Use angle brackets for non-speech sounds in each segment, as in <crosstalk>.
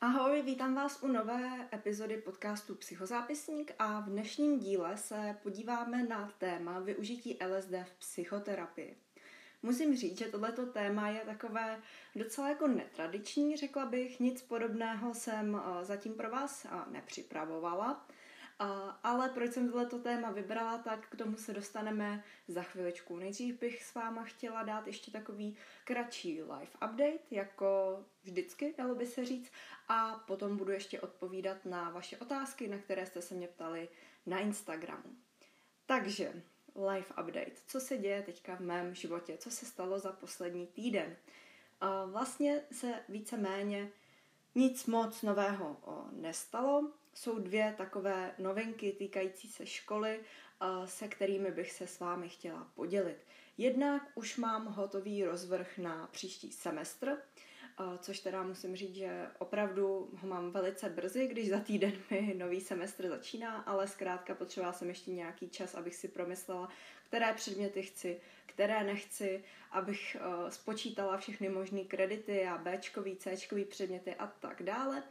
Ahoj, vítám vás u nové epizody podcastu Psychozápisník a v dnešním díle se podíváme na téma využití LSD v psychoterapii. Musím říct, že tohleto téma je takové docela jako netradiční, řekla bych. Nic podobného jsem eh, zatím pro vás eh, nepřipravovala. Eh, ale proč jsem tohleto téma vybrala, tak k tomu se dostaneme za chviličku. Nejdřív bych s váma chtěla dát ještě takový kratší live update, jako vždycky, dalo by se říct, a potom budu ještě odpovídat na vaše otázky, na které jste se mě ptali na Instagramu. Takže life update. Co se děje teďka v mém životě? Co se stalo za poslední týden? Vlastně se víceméně nic moc nového nestalo. Jsou dvě takové novinky týkající se školy, se kterými bych se s vámi chtěla podělit. Jednak už mám hotový rozvrh na příští semestr, což teda musím říct, že opravdu ho mám velice brzy, když za týden mi nový semestr začíná, ale zkrátka potřebovala jsem ještě nějaký čas, abych si promyslela, které předměty chci, které nechci, abych uh, spočítala všechny možné kredity a Bčkový, Cčkový předměty a tak dále.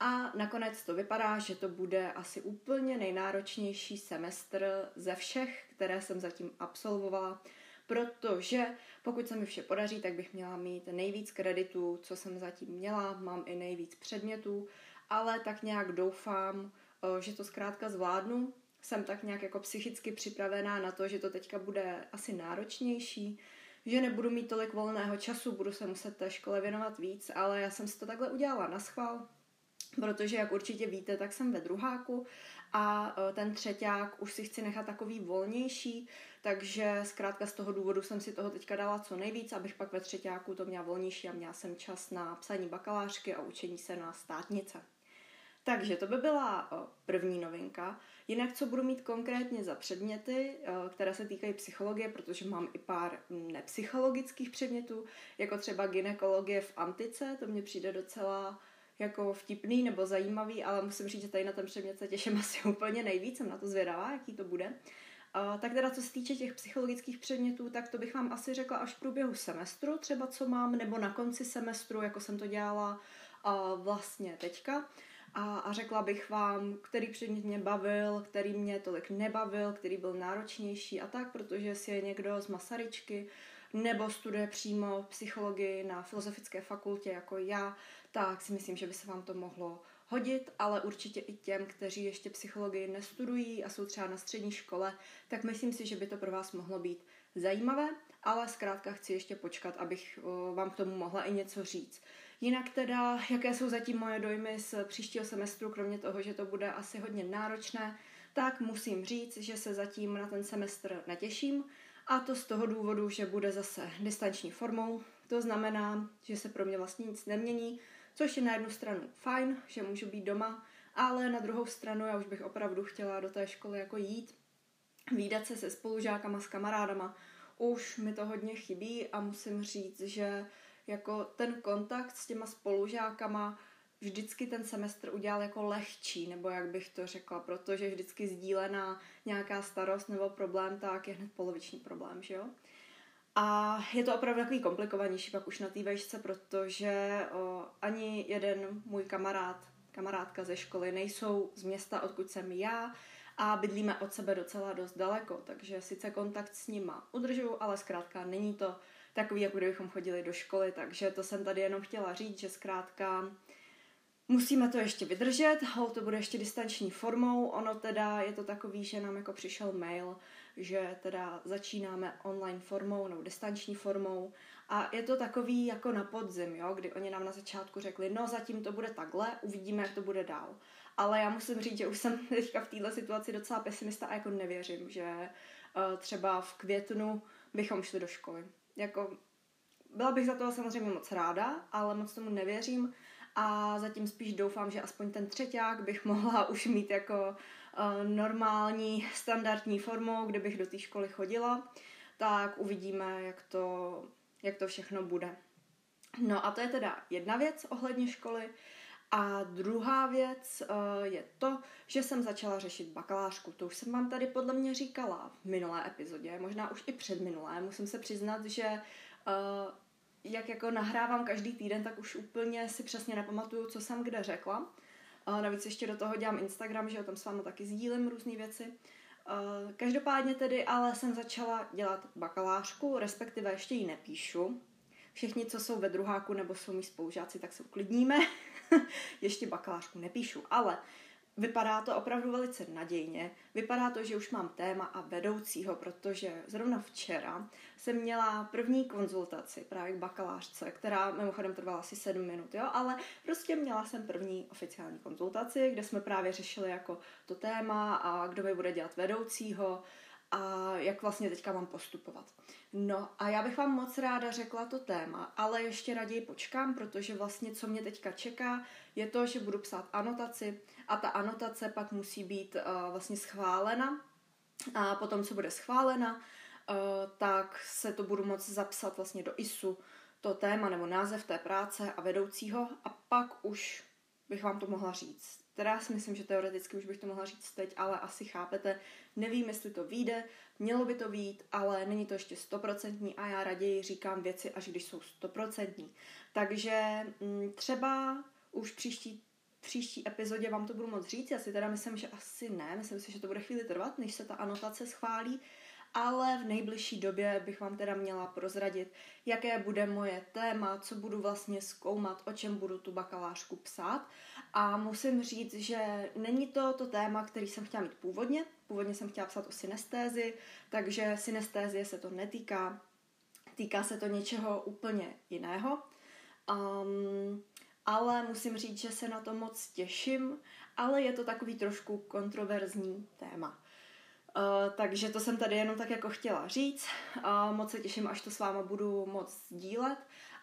A nakonec to vypadá, že to bude asi úplně nejnáročnější semestr ze všech, které jsem zatím absolvovala protože pokud se mi vše podaří, tak bych měla mít nejvíc kreditů, co jsem zatím měla, mám i nejvíc předmětů, ale tak nějak doufám, eh, že to zkrátka zvládnu. Jsem tak nějak jako psychicky připravená na to, že to teďka bude asi náročnější, že nebudu mít tolik volného času, budu se muset té škole věnovat víc, ale já jsem si to takhle udělala na schvál, protože jak určitě víte, tak jsem ve druháku a e, ten třeťák už si chci nechat takový volnější, takže zkrátka z toho důvodu jsem si toho teďka dala co nejvíc, abych pak ve třetíku to měla volnější a měla jsem čas na psaní bakalářky a učení se na státnice. Takže to by byla e, první novinka. Jinak, co budu mít konkrétně za předměty, e, které se týkají psychologie, protože mám i pár nepsychologických předmětů, jako třeba ginekologie v antice, to mně přijde docela jako vtipný nebo zajímavý, ale musím říct, že tady na ten předmět se těším <laughs> asi úplně nejvíc, jsem na to zvědavá, jaký to bude. Uh, tak teda co se týče těch psychologických předmětů, tak to bych vám asi řekla až v průběhu semestru, třeba co mám, nebo na konci semestru, jako jsem to dělala uh, vlastně teďka. A, a řekla bych vám, který předmět mě bavil, který mě tolik nebavil, který byl náročnější a tak, protože si je někdo z Masaryčky nebo studuje přímo psychologii na filozofické fakultě jako já, tak si myslím, že by se vám to mohlo hodit, ale určitě i těm, kteří ještě psychologii nestudují a jsou třeba na střední škole, tak myslím si, že by to pro vás mohlo být zajímavé, ale zkrátka chci ještě počkat, abych vám k tomu mohla i něco říct. Jinak teda, jaké jsou zatím moje dojmy z příštího semestru, kromě toho, že to bude asi hodně náročné, tak musím říct, že se zatím na ten semestr netěším. A to z toho důvodu, že bude zase distanční formou. To znamená, že se pro mě vlastně nic nemění, což je na jednu stranu fajn, že můžu být doma, ale na druhou stranu já už bych opravdu chtěla do té školy jako jít, výdat se se spolužákama, s kamarádama. Už mi to hodně chybí a musím říct, že jako ten kontakt s těma spolužákama vždycky ten semestr udělal jako lehčí, nebo jak bych to řekla, protože vždycky sdílená nějaká starost nebo problém, tak je hned poloviční problém, že jo? A je to opravdu takový komplikovanější pak už na té vejšce, protože o, ani jeden můj kamarád, kamarádka ze školy nejsou z města, odkud jsem já a bydlíme od sebe docela dost daleko, takže sice kontakt s nima udržuju, ale zkrátka není to takový, jako kdybychom chodili do školy, takže to jsem tady jenom chtěla říct, že zkrátka Musíme to ještě vydržet, hol to bude ještě distanční formou, ono teda je to takový, že nám jako přišel mail, že teda začínáme online formou nebo distanční formou a je to takový jako na podzim, jo, kdy oni nám na začátku řekli, no zatím to bude takhle, uvidíme, jak to bude dál. Ale já musím říct, že už jsem <laughs> teďka v této situaci docela pesimista a jako nevěřím, že uh, třeba v květnu bychom šli do školy. Jako byla bych za to samozřejmě moc ráda, ale moc tomu nevěřím a zatím spíš doufám, že aspoň ten třeťák bych <laughs> mohla už mít jako normální, standardní formou, kde bych do té školy chodila, tak uvidíme, jak to, jak to všechno bude. No a to je teda jedna věc ohledně školy. A druhá věc uh, je to, že jsem začala řešit bakalářku. To už jsem vám tady podle mě říkala v minulé epizodě, možná už i před minulé. Musím se přiznat, že uh, jak jako nahrávám každý týden, tak už úplně si přesně nepamatuju, co jsem kde řekla. Uh, navíc ještě do toho dělám Instagram, že o tom s vámi taky sdílím různé věci. Každopádně tedy ale jsem začala dělat bakalářku, respektive ještě ji nepíšu. Všichni, co jsou ve druháku nebo jsou mý spolužáci, tak se uklidníme. <laughs> ještě bakalářku nepíšu, ale Vypadá to opravdu velice nadějně. Vypadá to, že už mám téma a vedoucího, protože zrovna včera jsem měla první konzultaci právě k bakalářce, která mimochodem trvala asi 7 minut, jo, ale prostě měla jsem první oficiální konzultaci, kde jsme právě řešili jako to téma a kdo mi bude dělat vedoucího a jak vlastně teďka mám postupovat. No a já bych vám moc ráda řekla to téma, ale ještě raději počkám, protože vlastně co mě teďka čeká, je to, že budu psát anotaci a ta anotace pak musí být uh, vlastně schválena a potom, co bude schválena, uh, tak se to budu moct zapsat vlastně do ISu, to téma nebo název té práce a vedoucího a pak už bych vám to mohla říct. Teda si myslím, že teoreticky už bych to mohla říct teď, ale asi chápete, nevím, jestli to vyjde, mělo by to výjít, ale není to ještě stoprocentní a já raději říkám věci, až když jsou stoprocentní. Takže mm, třeba už příští příští epizodě vám to budu moc říct. Já si teda myslím, že asi ne. Myslím si, že to bude chvíli trvat, než se ta anotace schválí. Ale v nejbližší době bych vám teda měla prozradit, jaké bude moje téma, co budu vlastně zkoumat, o čem budu tu bakalářku psát. A musím říct, že není to to téma, který jsem chtěla mít původně. Původně jsem chtěla psat o synestézi, takže synestézie se to netýká. Týká se to něčeho úplně jiného. Um, ale musím říct, že se na to moc těším, ale je to takový trošku kontroverzní téma. Uh, takže to jsem tady jenom tak jako chtěla říct. Uh, moc se těším, až to s váma budu moc dílet.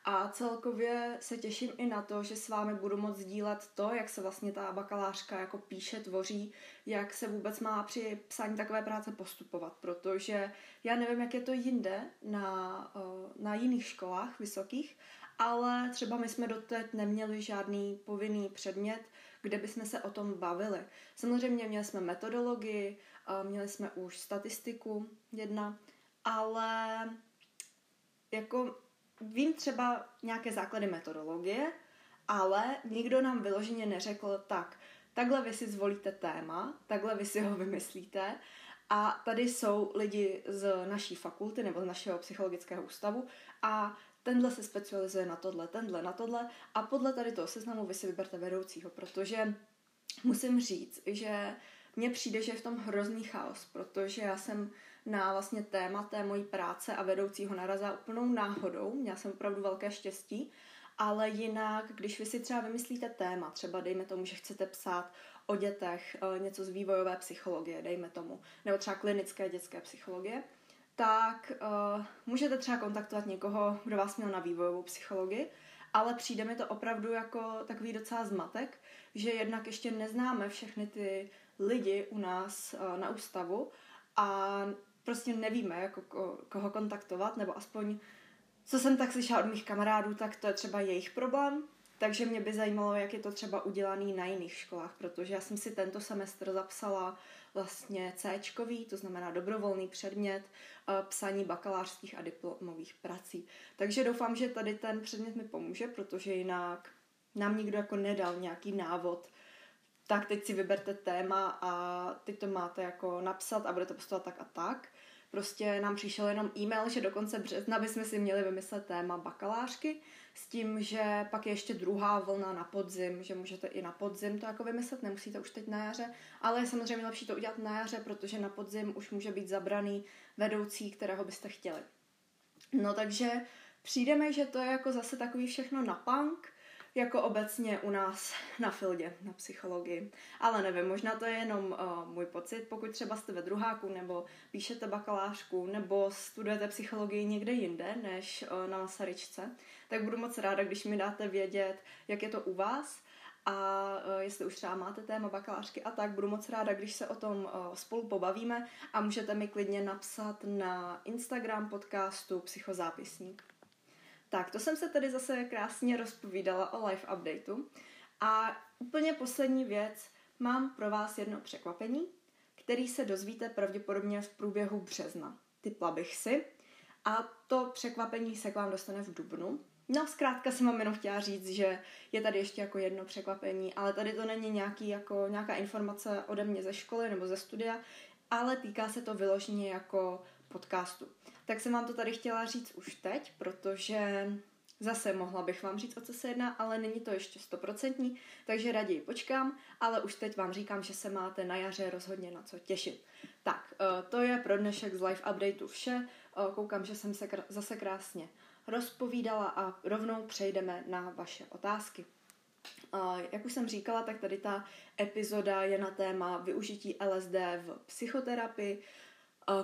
A celkově se těším i na to, že s vámi budu moc dílet to, jak se vlastně ta bakalářka jako píše, tvoří, jak se vůbec má při psání takové práce postupovat, protože já nevím, jak je to jinde na, uh, na jiných školách vysokých, ale třeba my jsme doteď neměli žádný povinný předmět, kde bychom se o tom bavili. Samozřejmě měli jsme metodologii, měli jsme už statistiku jedna, ale jako vím třeba nějaké základy metodologie, ale nikdo nám vyloženě neřekl tak, takhle vy si zvolíte téma, takhle vy si ho vymyslíte. A tady jsou lidi z naší fakulty nebo z našeho psychologického ústavu a tenhle se specializuje na tohle, tenhle na tohle. A podle tady toho seznamu vy si vyberte vedoucího, protože musím říct, že mně přijde, že je v tom hrozný chaos, protože já jsem na vlastně téma té mojí práce a vedoucího narazila úplnou náhodou, měla jsem opravdu velké štěstí, ale jinak, když vy si třeba vymyslíte téma, třeba dejme tomu, že chcete psát o dětech, eh, něco z vývojové psychologie, dejme tomu, nebo třeba klinické dětské psychologie, tak uh, můžete třeba kontaktovat někoho, kdo vás měl na vývojovou psychologii, ale přijde mi to opravdu jako takový docela zmatek, že jednak ještě neznáme všechny ty lidi u nás uh, na ústavu a prostě nevíme, jako ko, koho kontaktovat, nebo aspoň co jsem tak slyšela od mých kamarádů, tak to je třeba jejich problém, takže mě by zajímalo, jak je to třeba udělaný na jiných školách, protože já jsem si tento semestr zapsala vlastně C, to znamená dobrovolný předmět eh, psaní bakalářských a diplomových prací. Takže doufám, že tady ten předmět mi pomůže, protože jinak nám nikdo jako nedal nějaký návod, tak teď si vyberte téma a teď to máte jako napsat a budete postupovat tak a tak. Prostě nám přišel jenom e-mail, že do konce března bychom si měli vymyslet téma bakalářky, s tím, že pak je ještě druhá vlna na podzim, že můžete i na podzim to jako vymyslet, nemusíte už teď na jaře, ale je samozřejmě lepší to udělat na jaře, protože na podzim už může být zabraný vedoucí, kterého byste chtěli. No takže přijde mi, že to je jako zase takový všechno na punk, jako obecně u nás na Fildě, na psychologii. Ale nevím, možná to je jenom uh, můj pocit, pokud třeba jste ve druháku, nebo píšete bakalářku, nebo studujete psychologii někde jinde, než uh, na Masaryčce, tak budu moc ráda, když mi dáte vědět, jak je to u vás, a uh, jestli už třeba máte téma bakalářky a tak, budu moc ráda, když se o tom spolu pobavíme a můžete mi klidně napsat na Instagram podcastu Psychozápisník. Tak, to jsem se tedy zase krásně rozpovídala o live updateu. A úplně poslední věc, mám pro vás jedno překvapení, který se dozvíte pravděpodobně v průběhu března. Typla bych si. A to překvapení se k vám dostane v dubnu. No, zkrátka jsem vám jenom chtěla říct, že je tady ještě jako jedno překvapení, ale tady to není nějaký, jako, nějaká informace ode mě ze školy nebo ze studia, ale týká se to vyloženě jako podcastu. Tak jsem vám to tady chtěla říct už teď, protože zase mohla bych vám říct, o co se jedná, ale není to ještě stoprocentní, takže raději počkám, ale už teď vám říkám, že se máte na jaře rozhodně na co těšit. Tak, eh, to je pro dnešek z live updateu vše. Eh, koukám, že jsem se zase krásně rozpovídala a rovnou přejdeme na vaše otázky. Jak už jsem říkala, tak tady ta epizoda je na téma využití LSD v psychoterapii.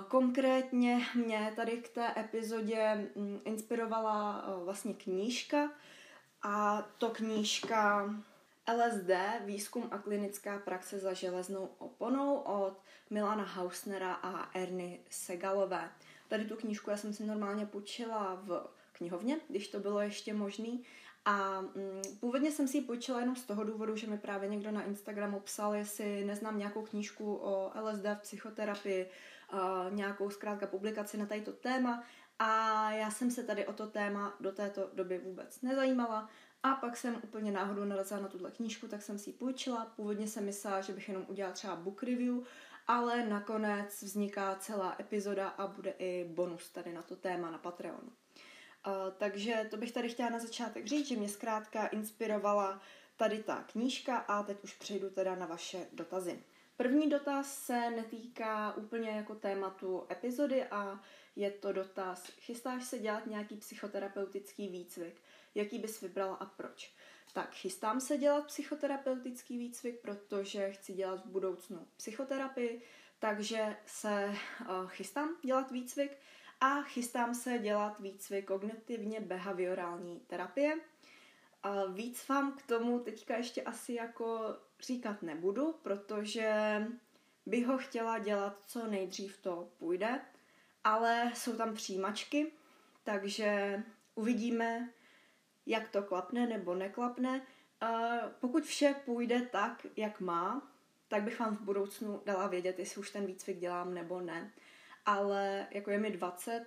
Konkrétně mě tady k té epizodě mm, inspirovala vlastně knížka a to knížka LSD, výzkum a klinická praxe za železnou oponou od Milana Hausnera a Erny Segalové. Tady tu knížku já jsem si normálně půjčila v knihovně, když to bylo ještě možný. A mm, původně jsem si ji půjčila jenom z toho důvodu, že mi právě někdo na Instagramu psal, jestli neznám nějakou knížku o LSD v psychoterapii, uh, nějakou zkrátka publikaci na tato téma. A já jsem se tady o to téma do této doby vůbec nezajímala. A pak jsem úplně náhodou narazila na tuhle knížku, tak jsem si ji půjčila. Původně jsem myslela, že bych jenom udělala třeba book review, ale nakonec vzniká celá epizoda a bude i bonus tady na to téma na Patreonu. Uh, takže to bych tady chtěla na začátek říct, že mě zkrátka inspirovala tady ta knížka a teď už přejdu teda na vaše dotazy. První dotaz se netýká úplně jako tématu epizody a je to dotaz, chystáš se dělat nějaký psychoterapeutický výcvik? Jaký bys vybrala a proč? Tak chystám se dělat psychoterapeutický výcvik, protože chci dělat v budoucnu psychoterapii, takže se uh, chystám dělat výcvik a chystám se dělat výcvik kognitivně behaviorální terapie. A víc vám k tomu teďka ještě asi jako říkat nebudu, protože bych ho chtěla dělat co nejdřív to půjde, ale jsou tam přijímačky, takže uvidíme, jak to klapne nebo neklapne. Pokud vše půjde tak, jak má, tak bych vám v budoucnu dala vědět, jestli už ten výcvik dělám nebo ne ale jako je mi 20,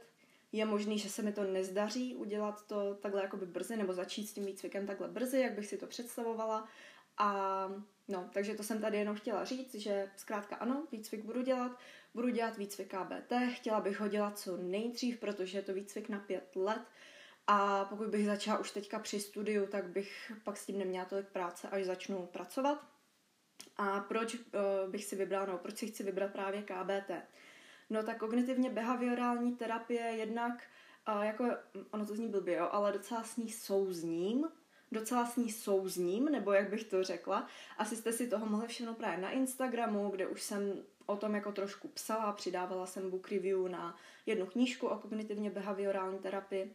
je možný, že se mi to nezdaří udělat to takhle jakoby brzy, nebo začít s tím výcvikem takhle brzy, jak bych si to představovala. A no, takže to jsem tady jenom chtěla říct, že zkrátka ano, výcvik budu dělat, budu dělat výcvik KBT, chtěla bych ho dělat co nejdřív, protože je to výcvik na pět let a pokud bych začala už teďka při studiu, tak bych pak s tím neměla tolik práce, až začnu pracovat. A proč uh, bych si vybrala, no, proč si chci vybrat právě KBT? No tak kognitivně behaviorální terapie jednak, uh, jako, ono to zní blbě, jo, ale docela s ní souzním, docela s ní souzním, nebo jak bych to řekla. Asi jste si toho mohli všimnout právě na Instagramu, kde už jsem o tom jako trošku psala, přidávala jsem book review na jednu knížku o kognitivně behaviorální terapii.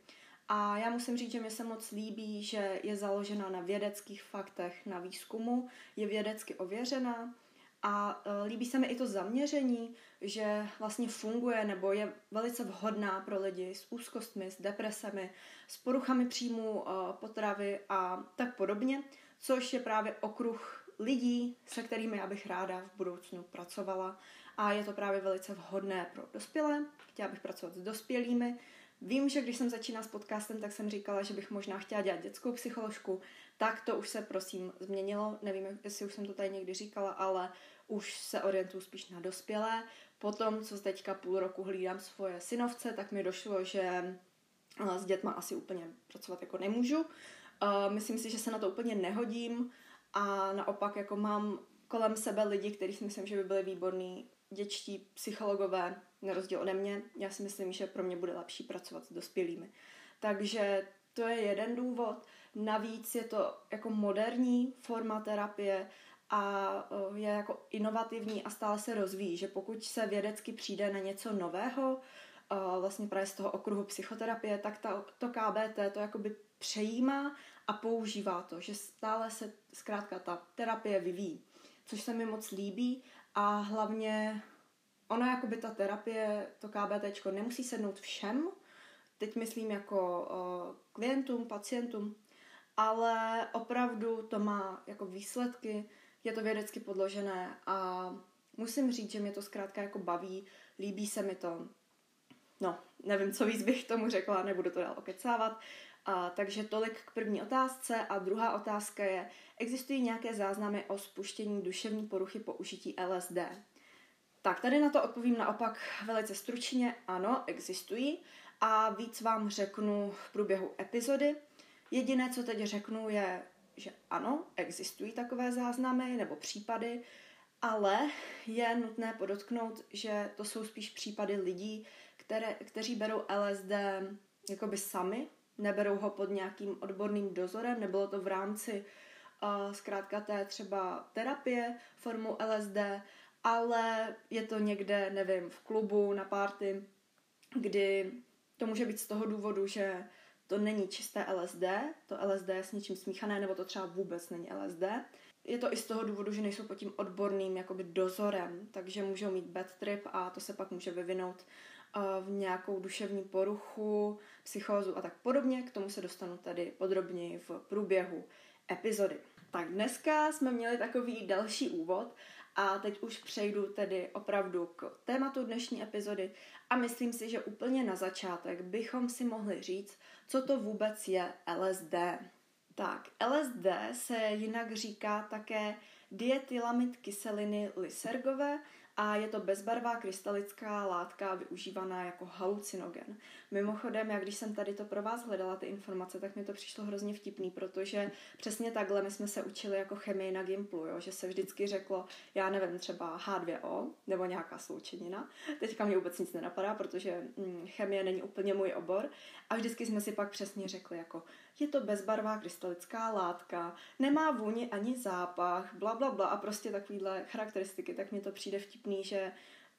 A já musím říct, že mi se moc líbí, že je založena na vědeckých faktech, na výzkumu, je vědecky ověřená a e, líbí se mi i to zaměření, že vlastně funguje nebo je velice vhodná pro lidi s úzkostmi, s depresemi, s poruchami příjmu e, potravy a tak podobně, což je právě okruh lidí, se kterými já bych ráda v budoucnu pracovala. A je to právě velice vhodné pro dospělé. Chtěla bych pracovat s dospělými. Vím, že když jsem začínala s podcastem, tak jsem říkala, že bych možná chtěla dělat dětskou psycholožku. Tak to už se prosím změnilo. Nevím, jestli už jsem to tady někdy říkala, ale už se orientuju spíš na dospělé. Potom, co teďka půl roku hlídám svoje synovce, tak mi došlo, že eh, s dětma asi úplně pracovat jako nemůžu. Eh, myslím si, že se na to úplně nehodím a naopak jako mám kolem sebe lidi, kteří si myslím, že by byli výborní dětští psychologové, na rozdíl ode mě. Já si myslím, že pro mě bude lepší pracovat s dospělými. Takže to je jeden důvod. Navíc je to jako moderní forma terapie, a je jako inovativní a stále se rozvíjí, že pokud se vědecky přijde na něco nového, vlastně právě z toho okruhu psychoterapie, tak ta, to KBT to jakoby přejímá a používá to, že stále se zkrátka ta terapie vyvíjí, což se mi moc líbí a hlavně ona jakoby ta terapie, to KBT nemusí sednout všem, teď myslím jako klientům, pacientům, ale opravdu to má jako výsledky, je to vědecky podložené a musím říct, že mě to zkrátka jako baví, líbí se mi to. No, nevím, co víc bych tomu řekla, nebudu to dál okecávat. A, takže tolik k první otázce. A druhá otázka je, existují nějaké záznamy o spuštění duševní poruchy po užití LSD? Tak, tady na to odpovím naopak velice stručně. Ano, existují. A víc vám řeknu v průběhu epizody. Jediné, co teď řeknu, je, že ano, existují takové záznamy nebo případy, ale je nutné podotknout, že to jsou spíš případy lidí, které, kteří berou LSD jakoby sami, neberou ho pod nějakým odborným dozorem, nebylo to v rámci uh, zkrátka té třeba terapie formou LSD, ale je to někde, nevím, v klubu, na party, kdy to může být z toho důvodu, že to není čisté LSD, to LSD je s něčím smíchané, nebo to třeba vůbec není LSD. Je to i z toho důvodu, že nejsou pod tím odborným jakoby dozorem, takže můžou mít bad trip a to se pak může vyvinout v nějakou duševní poruchu, psychózu a tak podobně. K tomu se dostanu tady podrobněji v průběhu epizody. Tak dneska jsme měli takový další úvod a teď už přejdu tedy opravdu k tématu dnešní epizody a myslím si, že úplně na začátek bychom si mohli říct, co to vůbec je LSD. Tak, LSD se jinak říká také dietylamid kyseliny lysergové, a je to bezbarvá krystalická látka využívaná jako halucinogen. Mimochodem, jak když jsem tady to pro vás hledala, ty informace, tak mi to přišlo hrozně vtipný, protože přesně takhle my jsme se učili jako chemii na Gimplu, jo? že se vždycky řeklo, já nevím, třeba H2O nebo nějaká sloučenina. Teďka mě vůbec nic nenapadá, protože hm, chemie není úplně můj obor. A vždycky jsme si pak přesně řekli, jako je to bezbarvá krystalická látka, nemá vůni ani zápach, bla, bla, bla a prostě takovýhle charakteristiky, tak mi to přijde vtipný, že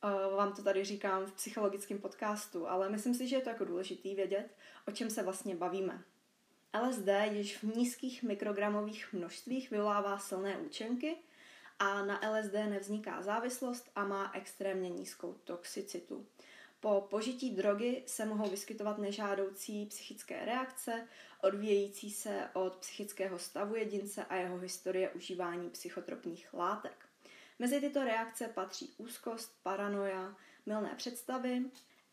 uh, vám to tady říkám v psychologickém podcastu, ale myslím si, že je to jako důležitý vědět, o čem se vlastně bavíme. LSD již v nízkých mikrogramových množstvích vyvolává silné účinky a na LSD nevzniká závislost a má extrémně nízkou toxicitu. Po požití drogy se mohou vyskytovat nežádoucí psychické reakce, odvíjející se od psychického stavu jedince a jeho historie užívání psychotropních látek. Mezi tyto reakce patří úzkost, paranoia, milné představy,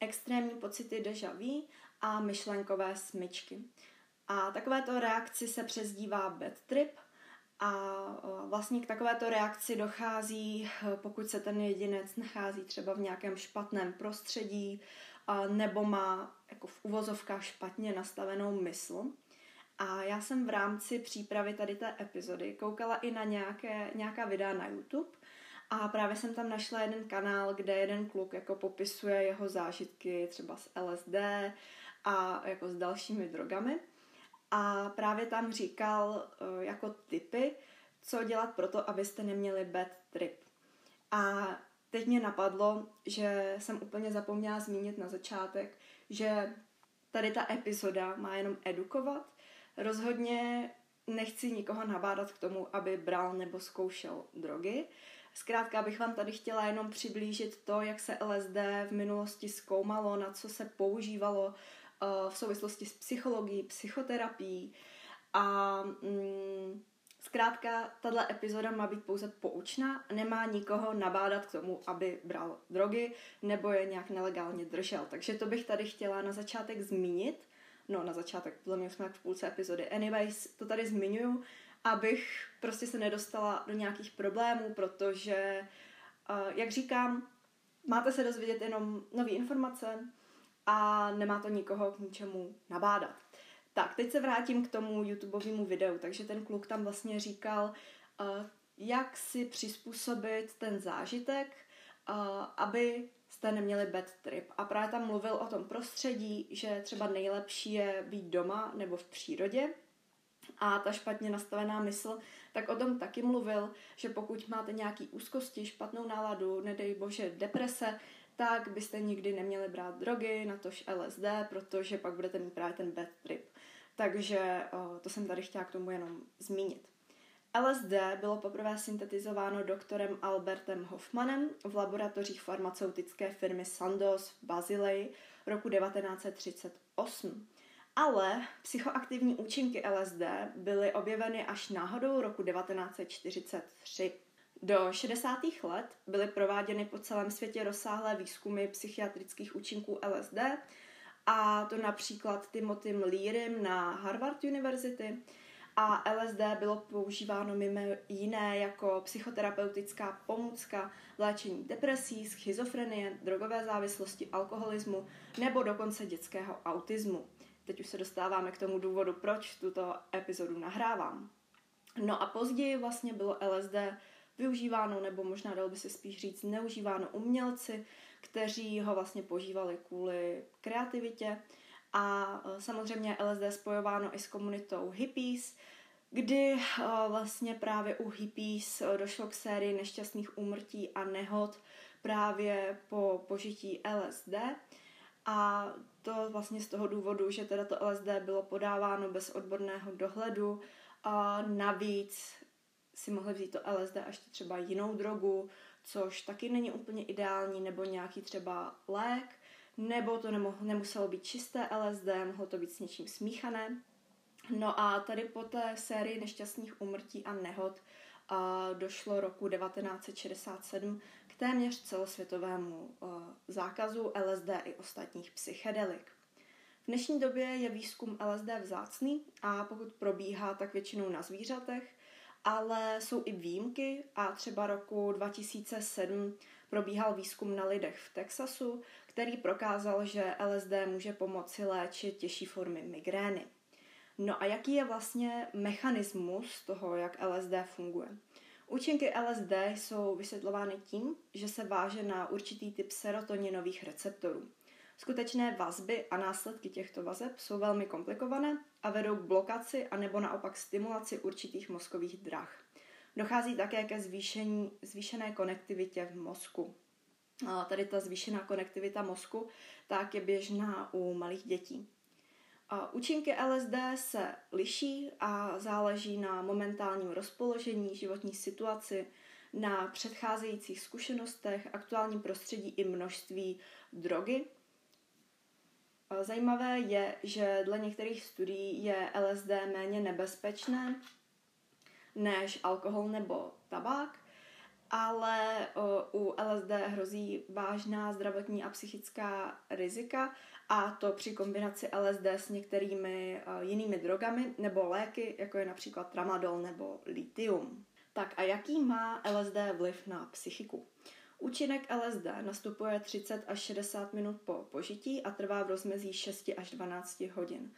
extrémní pocity deja vu a myšlenkové smyčky. A takovéto reakci se přezdívá bad trip a vlastně k takovéto reakci dochází, pokud se ten jedinec nachází třeba v nějakém špatném prostředí nebo má jako v uvozovkách špatně nastavenou mysl. A já jsem v rámci přípravy tady té epizody koukala i na nějaké, nějaká videa na YouTube a právě jsem tam našla jeden kanál, kde jeden kluk jako popisuje jeho zážitky třeba s LSD a jako s dalšími drogami. A právě tam říkal uh, jako typy, co dělat pro to, abyste neměli bad trip. A teď mě napadlo, že jsem úplně zapomněla zmínit na začátek, že tady ta epizoda má jenom edukovat. Rozhodně nechci nikoho nabádat k tomu, aby bral nebo zkoušel drogy. Zkrátka bych vám tady chtěla jenom přiblížit to, jak se LSD v minulosti zkoumalo, na co se používalo uh, v souvislosti s psychologií, psychoterapií a mm, Zkrátka, tahle epizoda má být pouze poučná, nemá nikoho nabádat k tomu, aby bral drogy nebo je nějak nelegálně držel. Takže to bych tady chtěla na začátek zmínit. No, na začátek, podle mě jsme jak v půlce epizody. Anyways, to tady zmiňuju, abych prostě se nedostala do nějakých problémů, protože, uh, jak říkám, máte se dozvědět jenom nové informace a nemá to nikoho k ničemu nabádat. Tak, teď se vrátím k tomu YouTubeovému videu. Takže ten kluk tam vlastně říkal, uh, jak si přizpůsobit ten zážitek, uh, aby jste neměli bad trip. A právě tam mluvil o tom prostředí, že třeba nejlepší je být doma nebo v přírodě. A ta špatně nastavená mysl, tak o tom taky mluvil, že pokud máte nějaký úzkosti, špatnou náladu, nedej bože deprese, tak byste nikdy neměli brát drogy, natož LSD, protože pak budete mít právě ten bad trip. Takže to jsem tady chtěla k tomu jenom zmínit. LSD bylo poprvé syntetizováno doktorem Albertem Hoffmanem v laboratořích farmaceutické firmy Sandoz v Bazileji roku 1938. Ale psychoaktivní účinky LSD byly objeveny až náhodou roku 1943. Do 60. let byly prováděny po celém světě rozsáhlé výzkumy psychiatrických účinků LSD, a to například Timothy Learym na Harvard University, a LSD bylo používáno mimo jiné jako psychoterapeutická pomůcka léčení depresí, schizofrenie, drogové závislosti, alkoholismu nebo dokonce dětského autismu. Teď už se dostáváme k tomu důvodu, proč tuto epizodu nahrávám. No a později vlastně bylo LSD využíváno, nebo možná dalo by se spíš říct neužíváno umělci, kteří ho vlastně požívali kvůli kreativitě a e, samozřejmě LSD spojováno i s komunitou hippies, kdy e, vlastně právě u hippies e, došlo k sérii nešťastných úmrtí a nehod právě po požití LSD. A to vlastně z toho důvodu, že teda to LSD bylo podáváno bez odborného dohledu a navíc si mohli vzít to LSD až třeba jinou drogu, což taky není úplně ideální, nebo nějaký třeba lék, nebo to nemoh- nemuselo být čisté LSD, mohlo to být s něčím smíchané. No a tady po té sérii nešťastných umrtí a nehod a došlo roku 1967 k téměř celosvětovému uh, zákazu LSD i ostatních psychedelik. V dnešní době je výzkum LSD vzácný a pokud probíhá, tak většinou na zvířatech, ale jsou i výjimky a třeba roku 2007 probíhal výzkum na lidech v Texasu, který prokázal, že LSD může pomoci léčit těžší formy migrény. No a jaký je vlastně mechanismus toho, jak LSD funguje? Účinky LSD jsou vysvětlovány tím, že se váže na určitý typ serotoninových receptorů. Skutečné vazby a následky těchto vazeb jsou velmi komplikované a vedou k blokaci a nebo naopak stimulaci určitých mozkových drah. Dochází také ke zvýšení, zvýšené konektivitě v mozku. A tady ta zvýšená konektivita mozku tak je běžná u malých dětí. Účinky LSD se liší a záleží na momentálním rozpoložení, životní situaci, na předcházejících zkušenostech, aktuálním prostředí i množství drogy, Zajímavé je, že dle některých studií je LSD méně nebezpečné než alkohol nebo tabák, ale u LSD hrozí vážná zdravotní a psychická rizika a to při kombinaci LSD s některými jinými drogami nebo léky, jako je například tramadol nebo litium. Tak a jaký má LSD vliv na psychiku? Účinek LSD nastupuje 30 až 60 minut po požití a trvá v rozmezí 6 až 12 hodin.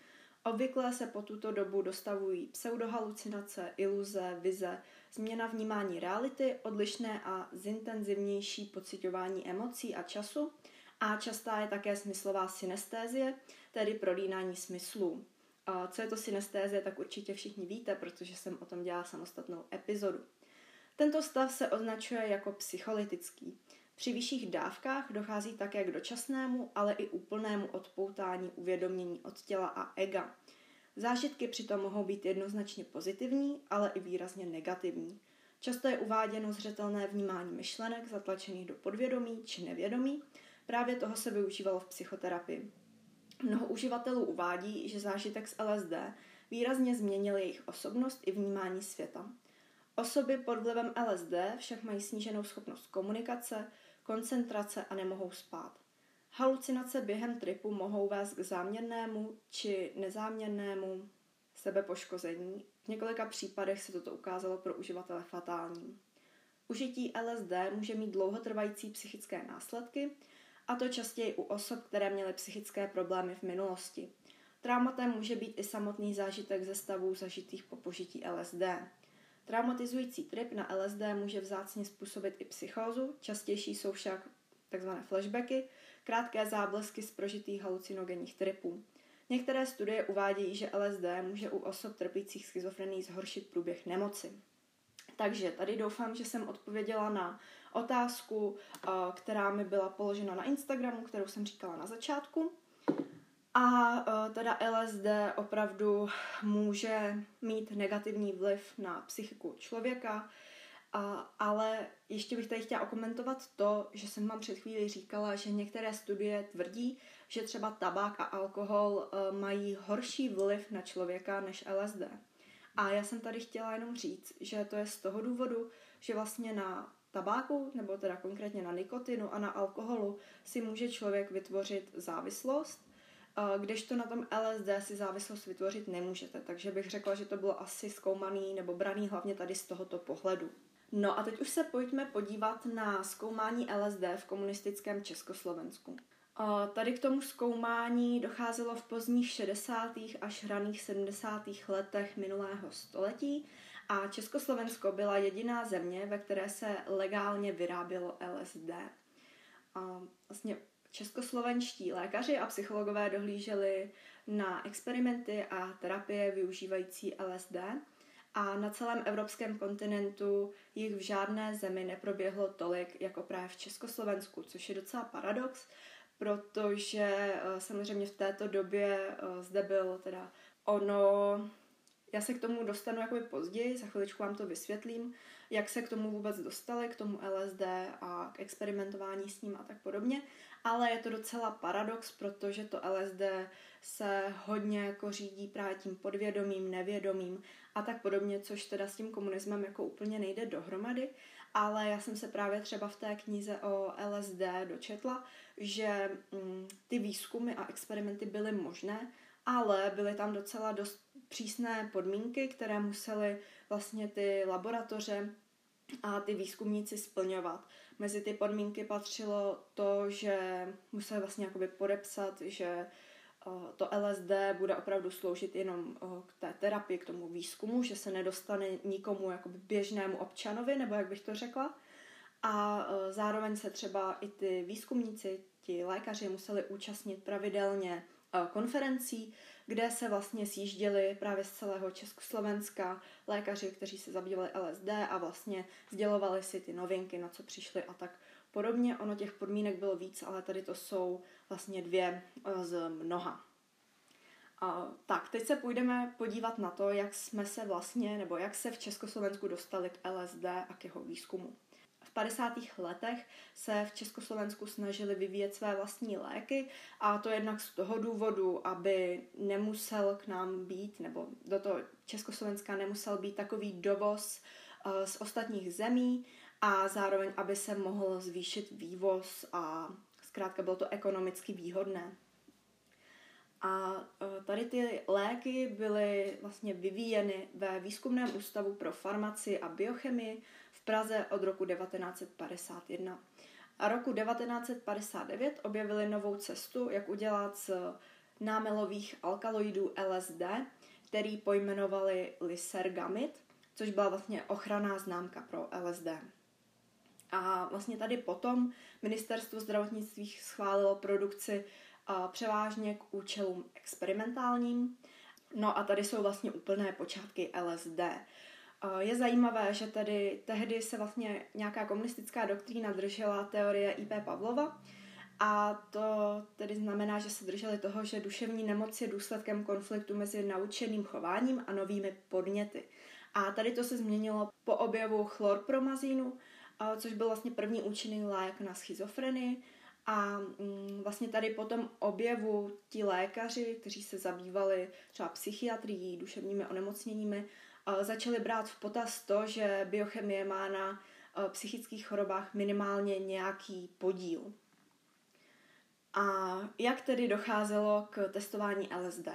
Obvykle se po tuto dobu dostavují pseudohalucinace, iluze, vize, změna vnímání reality, odlišné a zintenzivnější pocitování emocí a času a častá je také smyslová synestézie, tedy prolínání smyslů. A co je to synestézie, tak určitě všichni víte, protože jsem o tom dělala samostatnou epizodu. Tento stav se označuje jako psycholytický. Při vyšších dávkách dochází také k dočasnému, ale i úplnému odpoutání uvědomění od těla a ega. Zážitky přitom mohou být jednoznačně pozitivní, ale i výrazně negativní. Často je uváděno zřetelné vnímání myšlenek zatlačených do podvědomí či nevědomí. Právě toho se využívalo v psychoterapii. Mnoho uživatelů uvádí, že zážitek z LSD výrazně změnil jejich osobnost i vnímání světa. Osoby pod vlivem LSD však mají sníženou schopnost komunikace, koncentrace a nemohou spát. Halucinace během tripu mohou vést k záměrnému či nezáměrnému sebepoškození. V několika případech se toto ukázalo pro uživatele fatální. Užití LSD může mít dlouhotrvající psychické následky, a to častěji u osob, které měly psychické problémy v minulosti. Traumatem může být i samotný zážitek ze stavů zažitých po požití LSD. Traumatizující trip na LSD může vzácně způsobit i psychózu, častější jsou však tzv. flashbacky, krátké záblesky z prožitých halucinogenních tripů. Některé studie uvádějí, že LSD může u osob trpících schizofrenií zhoršit průběh nemoci. Takže tady doufám, že jsem odpověděla na otázku, eh, která mi byla položena na Instagramu, kterou jsem říkala na začátku. A uh, teda LSD opravdu může mít negativní vliv na psychiku člověka ale ještě bych tady chtěla okomentovat to, že jsem vám před chvíli říkala, že některé studie tvrdí, že třeba tabák a alkohol uh, mají horší vliv na člověka než LSD. A já jsem tady chtěla jenom říct, že to je z toho důvodu, že vlastně na tabáku, nebo teda konkrétně na nikotinu a na alkoholu si může člověk vytvořit závislost, když to na tom LSD si závislost vytvořit nemůžete. Takže bych řekla, že to bylo asi zkoumaný nebo braný hlavně tady z tohoto pohledu. No a teď už se pojďme podívat na zkoumání LSD v komunistickém Československu. Tady k tomu zkoumání docházelo v pozdních 60. až raných 70. letech minulého století a Československo byla jediná země, ve které se legálně vyrábělo LSD. Vlastně českoslovenští lékaři a psychologové dohlíželi na experimenty a terapie využívající LSD a na celém evropském kontinentu jich v žádné zemi neproběhlo tolik jako právě v Československu, což je docela paradox, protože eh, samozřejmě v této době eh, zde byl teda ono, já se k tomu dostanu jakoby později, za chviličku vám to vysvětlím, jak se k tomu vůbec dostali, k tomu LSD a k experimentování s ním a tak podobně, ale je to docela paradox, protože to LSD se hodně jako řídí právě tím podvědomím, nevědomím a tak podobně, což teda s tím komunismem jako úplně nejde dohromady, ale já jsem se právě třeba v té knize o LSD dočetla, že mm, ty výzkumy a experimenty byly možné, ale byly tam docela dost přísné podmínky, které musely vlastně ty laboratoře a ty výzkumníci splňovat. Mezi ty podmínky patřilo to, že museli vlastně jakoby podepsat, že to LSD bude opravdu sloužit jenom k té terapii, k tomu výzkumu, že se nedostane nikomu jakoby běžnému občanovi, nebo jak bych to řekla. A zároveň se třeba i ty výzkumníci, ti lékaři museli účastnit pravidelně konferencí, kde se vlastně sjížděli právě z celého Československa lékaři, kteří se zabývali LSD a vlastně sdělovali si ty novinky, na co přišli a tak podobně. Ono těch podmínek bylo víc, ale tady to jsou vlastně dvě eh, z mnoha. A, tak, teď se půjdeme podívat na to, jak jsme se vlastně, nebo jak se v Československu dostali k LSD a k jeho výzkumu. 50. letech se v Československu snažili vyvíjet své vlastní léky a to jednak z toho důvodu, aby nemusel k nám být, nebo do toho Československa nemusel být takový dovoz uh, z ostatních zemí a zároveň, aby se mohl zvýšit vývoz a zkrátka bylo to ekonomicky výhodné. A uh, tady ty léky byly vlastně vyvíjeny ve výzkumném ústavu pro farmaci a biochemii Praze od roku 1951. A roku 1959 objevili novou cestu, jak udělat z námelových alkaloidů LSD, který pojmenovali Lysergamid, což byla vlastně ochranná známka pro LSD. A vlastně tady potom ministerstvo zdravotnictví schválilo produkci převážně k účelům experimentálním. No a tady jsou vlastně úplné počátky LSD. Je zajímavé, že tedy tehdy se vlastně nějaká komunistická doktrína držela teorie IP Pavlova a to tedy znamená, že se drželi toho, že duševní nemoc je důsledkem konfliktu mezi naučeným chováním a novými podněty. A tady to se změnilo po objevu chlorpromazínu, což byl vlastně první účinný lék na schizofrenii. A mm, vlastně tady potom objevu ti lékaři, kteří se zabývali třeba psychiatrií, duševními onemocněními, začali brát v potaz to, že biochemie má na psychických chorobách minimálně nějaký podíl. A jak tedy docházelo k testování LSD?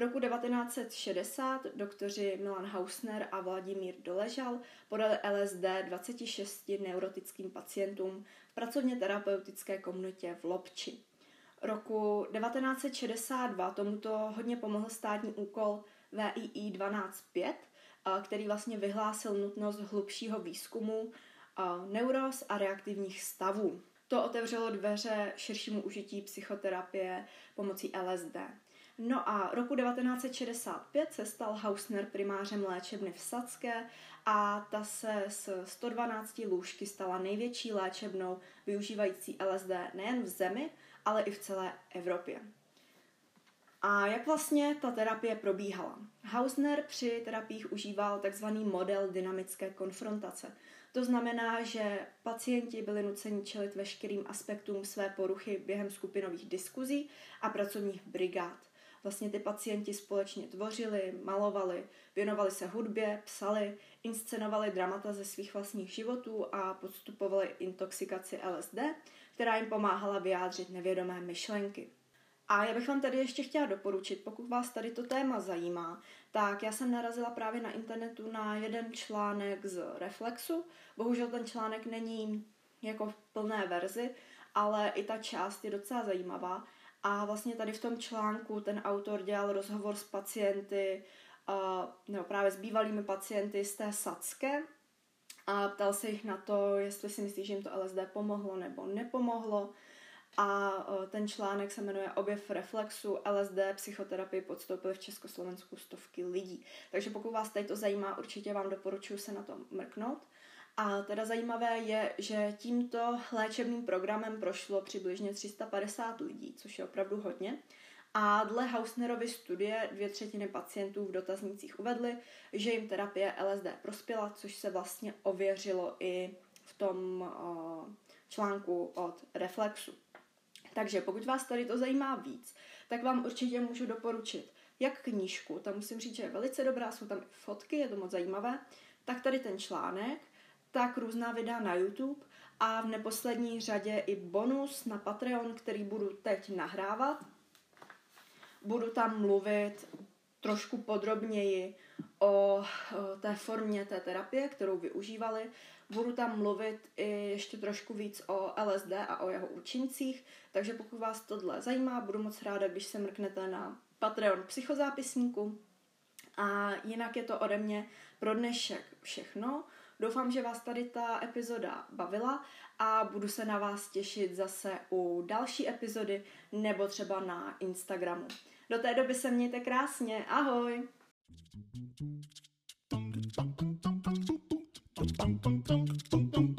Roku 1960 doktoři Milan Hausner a Vladimír Doležal podali LSD 26 neurotickým pacientům v pracovně terapeutické komunitě v Lobči. Roku 1962 tomuto hodně pomohl státní úkol VII 125, který vlastně vyhlásil nutnost hlubšího výzkumu neuroz a reaktivních stavů. To otevřelo dveře širšímu užití psychoterapie pomocí LSD. No a roku 1965 se stal Hausner primářem léčebny v Sadské a ta se s 112 lůžky stala největší léčebnou využívající LSD nejen v zemi, ale i v celé Evropě. A jak vlastně ta terapie probíhala? Hausner při terapiích užíval takzvaný model dynamické konfrontace. To znamená, že pacienti byli nuceni čelit veškerým aspektům své poruchy během skupinových diskuzí a pracovních brigád. Vlastně ty pacienti společně tvořili, malovali, věnovali se hudbě, psali, inscenovali dramata ze svých vlastních životů a podstupovali intoxikaci LSD, která jim pomáhala vyjádřit nevědomé myšlenky. A já bych vám tady ještě chtěla doporučit, pokud vás tady to téma zajímá, tak já jsem narazila právě na internetu na jeden článek z Reflexu. Bohužel ten článek není jako v plné verzi, ale i ta část je docela zajímavá. A vlastně tady v tom článku ten autor dělal rozhovor s pacienty, nebo právě s bývalými pacienty z té Sacké a ptal se jich na to, jestli si myslí, že jim to LSD pomohlo nebo nepomohlo. A ten článek se jmenuje Objev reflexu LSD psychoterapii podstoupily v Československu stovky lidí. Takže pokud vás tady to zajímá, určitě vám doporučuji se na to mrknout. A teda zajímavé je, že tímto léčebným programem prošlo přibližně 350 lidí, což je opravdu hodně. A dle Hausnerovy studie dvě třetiny pacientů v dotaznících uvedly, že jim terapie LSD prospěla, což se vlastně ověřilo i v tom uh, článku od Reflexu. Takže pokud vás tady to zajímá víc, tak vám určitě můžu doporučit jak knížku, tam musím říct, že je velice dobrá, jsou tam i fotky, je to moc zajímavé, tak tady ten článek, tak různá videa na YouTube a v neposlední řadě i bonus na Patreon, který budu teď nahrávat. Budu tam mluvit trošku podrobněji o té formě té terapie, kterou využívali. Budu tam mluvit i ještě trošku víc o LSD a o jeho účincích, takže pokud vás tohle zajímá, budu moc ráda, když se mrknete na Patreon psychozápisníku. A jinak je to ode mě pro dnešek všechno. Doufám, že vás tady ta epizoda bavila a budu se na vás těšit zase u další epizody nebo třeba na Instagramu. Do té doby se mějte krásně. Ahoj! Thank you.